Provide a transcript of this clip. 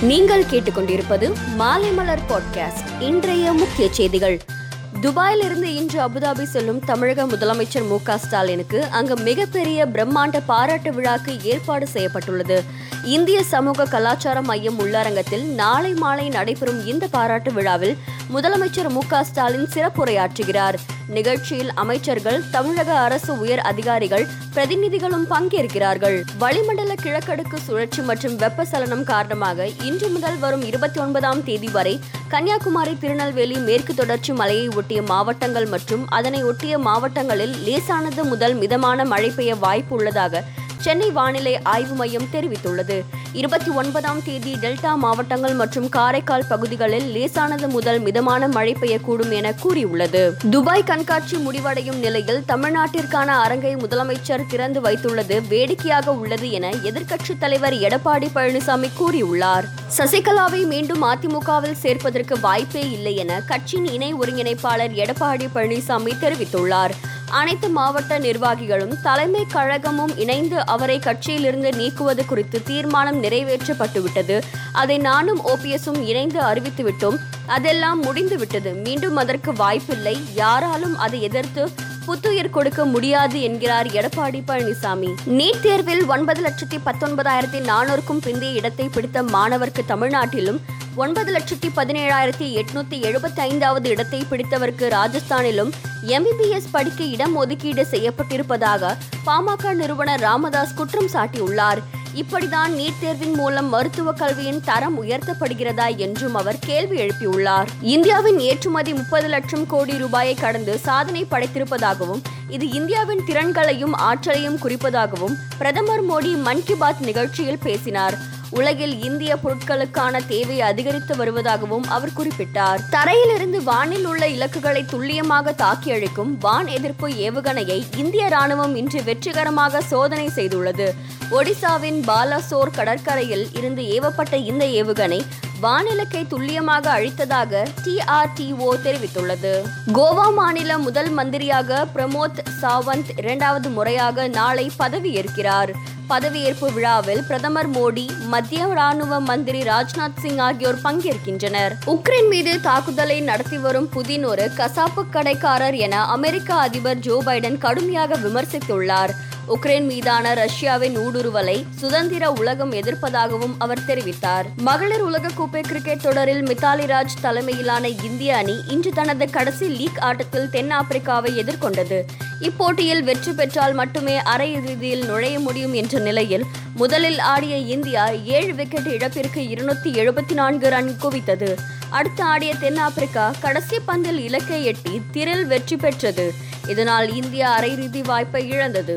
நீங்கள் கேட்டுக்கொண்டிருப்பது மாலைமலர் பாட்காஸ்ட் இன்றைய முக்கிய செய்திகள். துபாயில் இருந்து இன்று அபுதாபி செல்லும் தமிழக முதலமைச்சர் மு க ஸ்டாலினுக்கு அங்கு மிகப்பெரிய பிரம்மாண்ட பாராட்டு விழாக்கு ஏற்பாடு செய்யப்பட்டுள்ளது. இந்திய சமூக கலாச்சார மையம் உள்ளரங்கத்தில் நாளை மாலை நடைபெறும் இந்த பாராட்டு விழாவில் முதலமைச்சர் மு க ஸ்டாலின் சிறப்புரையாற்றுகிறார். நிகழ்ச்சியில் அமைச்சர்கள் தமிழக அரசு உயர் அதிகாரிகள் பிரதிநிதிகளும் பங்கேற்கிறார்கள். வளிமண்டல கிழக்கடுக்கு சுழற்சி மற்றும் வெப்பசலனம் காரணமாக இன்று முதல் வரும் இருபத்தி ஒன்பதாம் தேதி வரை கன்னியாகுமரி திருநெல்வேலி மேற்கு தொடர்ச்சி மலையை ஒட்டிய மாவட்டங்கள் மற்றும் அதனை ஒட்டிய மாவட்டங்களில் லேசானது முதல் மிதமான மழை பெய்ய வாய்ப்பு உள்ளதாக சென்னை வானிலை ஆய்வு மையம் தெரிவித்துள்ளது. இருபத்தி ஒன்பதாம் தேதி டெல்டா மாவட்டங்கள் மற்றும் காரைக்கால் பகுதிகளில் லேசானது முதல் மிதமான மழை பெய்யக்கூடும் என கூறியுள்ளது. துபாய் கண்காட்சி முடிவடையும் நிலையில் தமிழ்நாட்டிற்கான அரங்கை முதலமைச்சர் திறந்து வைத்துள்ளது. வேடிக்கையாக உள்ளது என எதிர்க்கட்சித் தலைவர் எடப்பாடி பழனிசாமி கூறியுள்ளார். சசிகலாவை மீண்டும் அதிமுகவில் சேர்ப்பதற்கு வாய்ப்பே இல்லை என கட்சியின் இணை ஒருங்கிணைப்பாளர் எடப்பாடி பழனிசாமி தெரிவித்துள்ளார். அனைத்து மாவட்ட நிர்வாகிகளும் தலைமை கழகமும் இணைந்து அவரை கட்சியிலிருந்து நீக்குவது குறித்து தீர்மானம் நிறைவேற்றப்பட்டுவிட்டது. அதை நானும் ஓபிஎஸும் இணைந்து அறிவித்துவிட்டோம். அதெல்லாம் முடிந்துவிட்டது. மீண்டும் அதற்கு வாய்ப்பில்லை. யாராலும் அதை எதிர்த்து புத்துயிர் கொடுக்க முடியாது என்கிறார் எடப்பாடி பழனிசாமி. நீட் தேர்வில் ஒன்பது லட்சத்தி பத்தொன்பதாயிரத்தி நானூறுக்கும் பிந்தைய இடத்தை பிடித்த மாணவருக்கு தமிழ்நாட்டிலும் ஒன்பது லட்சத்தி பதினேழாயிரத்தி எட்நூத்தி எழுபத்தி ஐந்தாவது இடத்தை பிடித்தவருக்கு ராஜஸ்தானிலும் எம்பிபிஎஸ் படிக்க இடம் ஒதுக்கீடு செய்யப்பட்டிருப்பதாக பாமக நிறுவனர் ராமதாஸ் குற்றம் சாட்டியுள்ளார். இப்படிதான் நீட் தேர்வின் மூலம் மருத்துவ கல்வியின் தரம் உயர்த்தப்படுகிறதா என்றும் அவர் கேள்வி எழுப்பியுள்ளார். இந்தியாவின் ஏற்றுமதி முப்பது லட்சம் கோடி ரூபாயை கடந்து சாதனை படைத்திருப்பதாகவும் இது இந்தியாவின் திறன்களையும் ஆற்றலையும் குறிப்பதாகவும் பிரதமர் மோடி மன் கி பாத் நிகழ்ச்சியில் பேசினார். உலகில் இந்திய பொருட்களுக்கான தேவை அதிகரித்து வருவதாகவும் அவர் குறிப்பிட்டார். தரையிலிருந்து வானில் உள்ள இலக்குகளை துல்லியமாக தாக்கி அழிக்கும் வான் எதிர்ப்பு ஏவுகணையை இந்திய ராணுவம் இன்று வெற்றிகரமாக சோதனை செய்துள்ளது. ஒடிசாவின் பாலாசோர் கடற்கரையில் இருந்து ஏவப்பட்ட இந்த ஏவுகணை வானிலக்கை துல்லியமாக அழித்ததாக டிஆர்டிஓ தெரிவித்துள்ளது. கோவா மாநில முதல் மந்திரியாக பிரமோத் சாவந்த் இரண்டாவது முறையாக நாளை பதவியேற்கிறார். பதவியேற்பு விழாவில் பிரதமர் மோடி மத்திய ராணுவ மந்திரி ராஜ்நாத் சிங் ஆகியோர் பங்கேற்கின்றனர். உக்ரைன் மீது தாக்குதலை நடத்தி வரும் புதின் ஒரு கசாப்பு கடைக்காரர் என அமெரிக்க அதிபர் ஜோ பைடன் கடுமையாக விமர்சித்துள்ளார். உக்ரைன் மீதான ரஷ்யாவின் ஊடுருவலை சுதந்திர உலகம் எதிர்ப்பதாகவும் அவர் தெரிவித்தார். மகளிர் உலகக்கோப்பை கிரிக்கெட் தொடரில் மித்தாலி ராஜ் தலைமையிலான இந்திய அணி இன்று தனது கடைசி லீக் ஆட்டத்தில் தென்னாப்பிரிக்காவை எதிர்கொண்டது. இப்போட்டியில் வெற்றி பெற்றால் மட்டுமே அரையிறுதியில் நுழைய முடியும் என்ற நிலையில் முதலில் ஆடிய இந்தியா ஏழு விக்கெட் இழப்பிற்கு இருநூத்தி எழுபத்தி நான்கு ரன் குவித்தது. அடுத்து ஆடிய தென்னாப்பிரிக்கா கடைசி பந்தில் இலக்கை எட்டி திரில் வெற்றி பெற்றது. இதனால் இந்தியா அரையிறுதி வாய்ப்பை இழந்தது.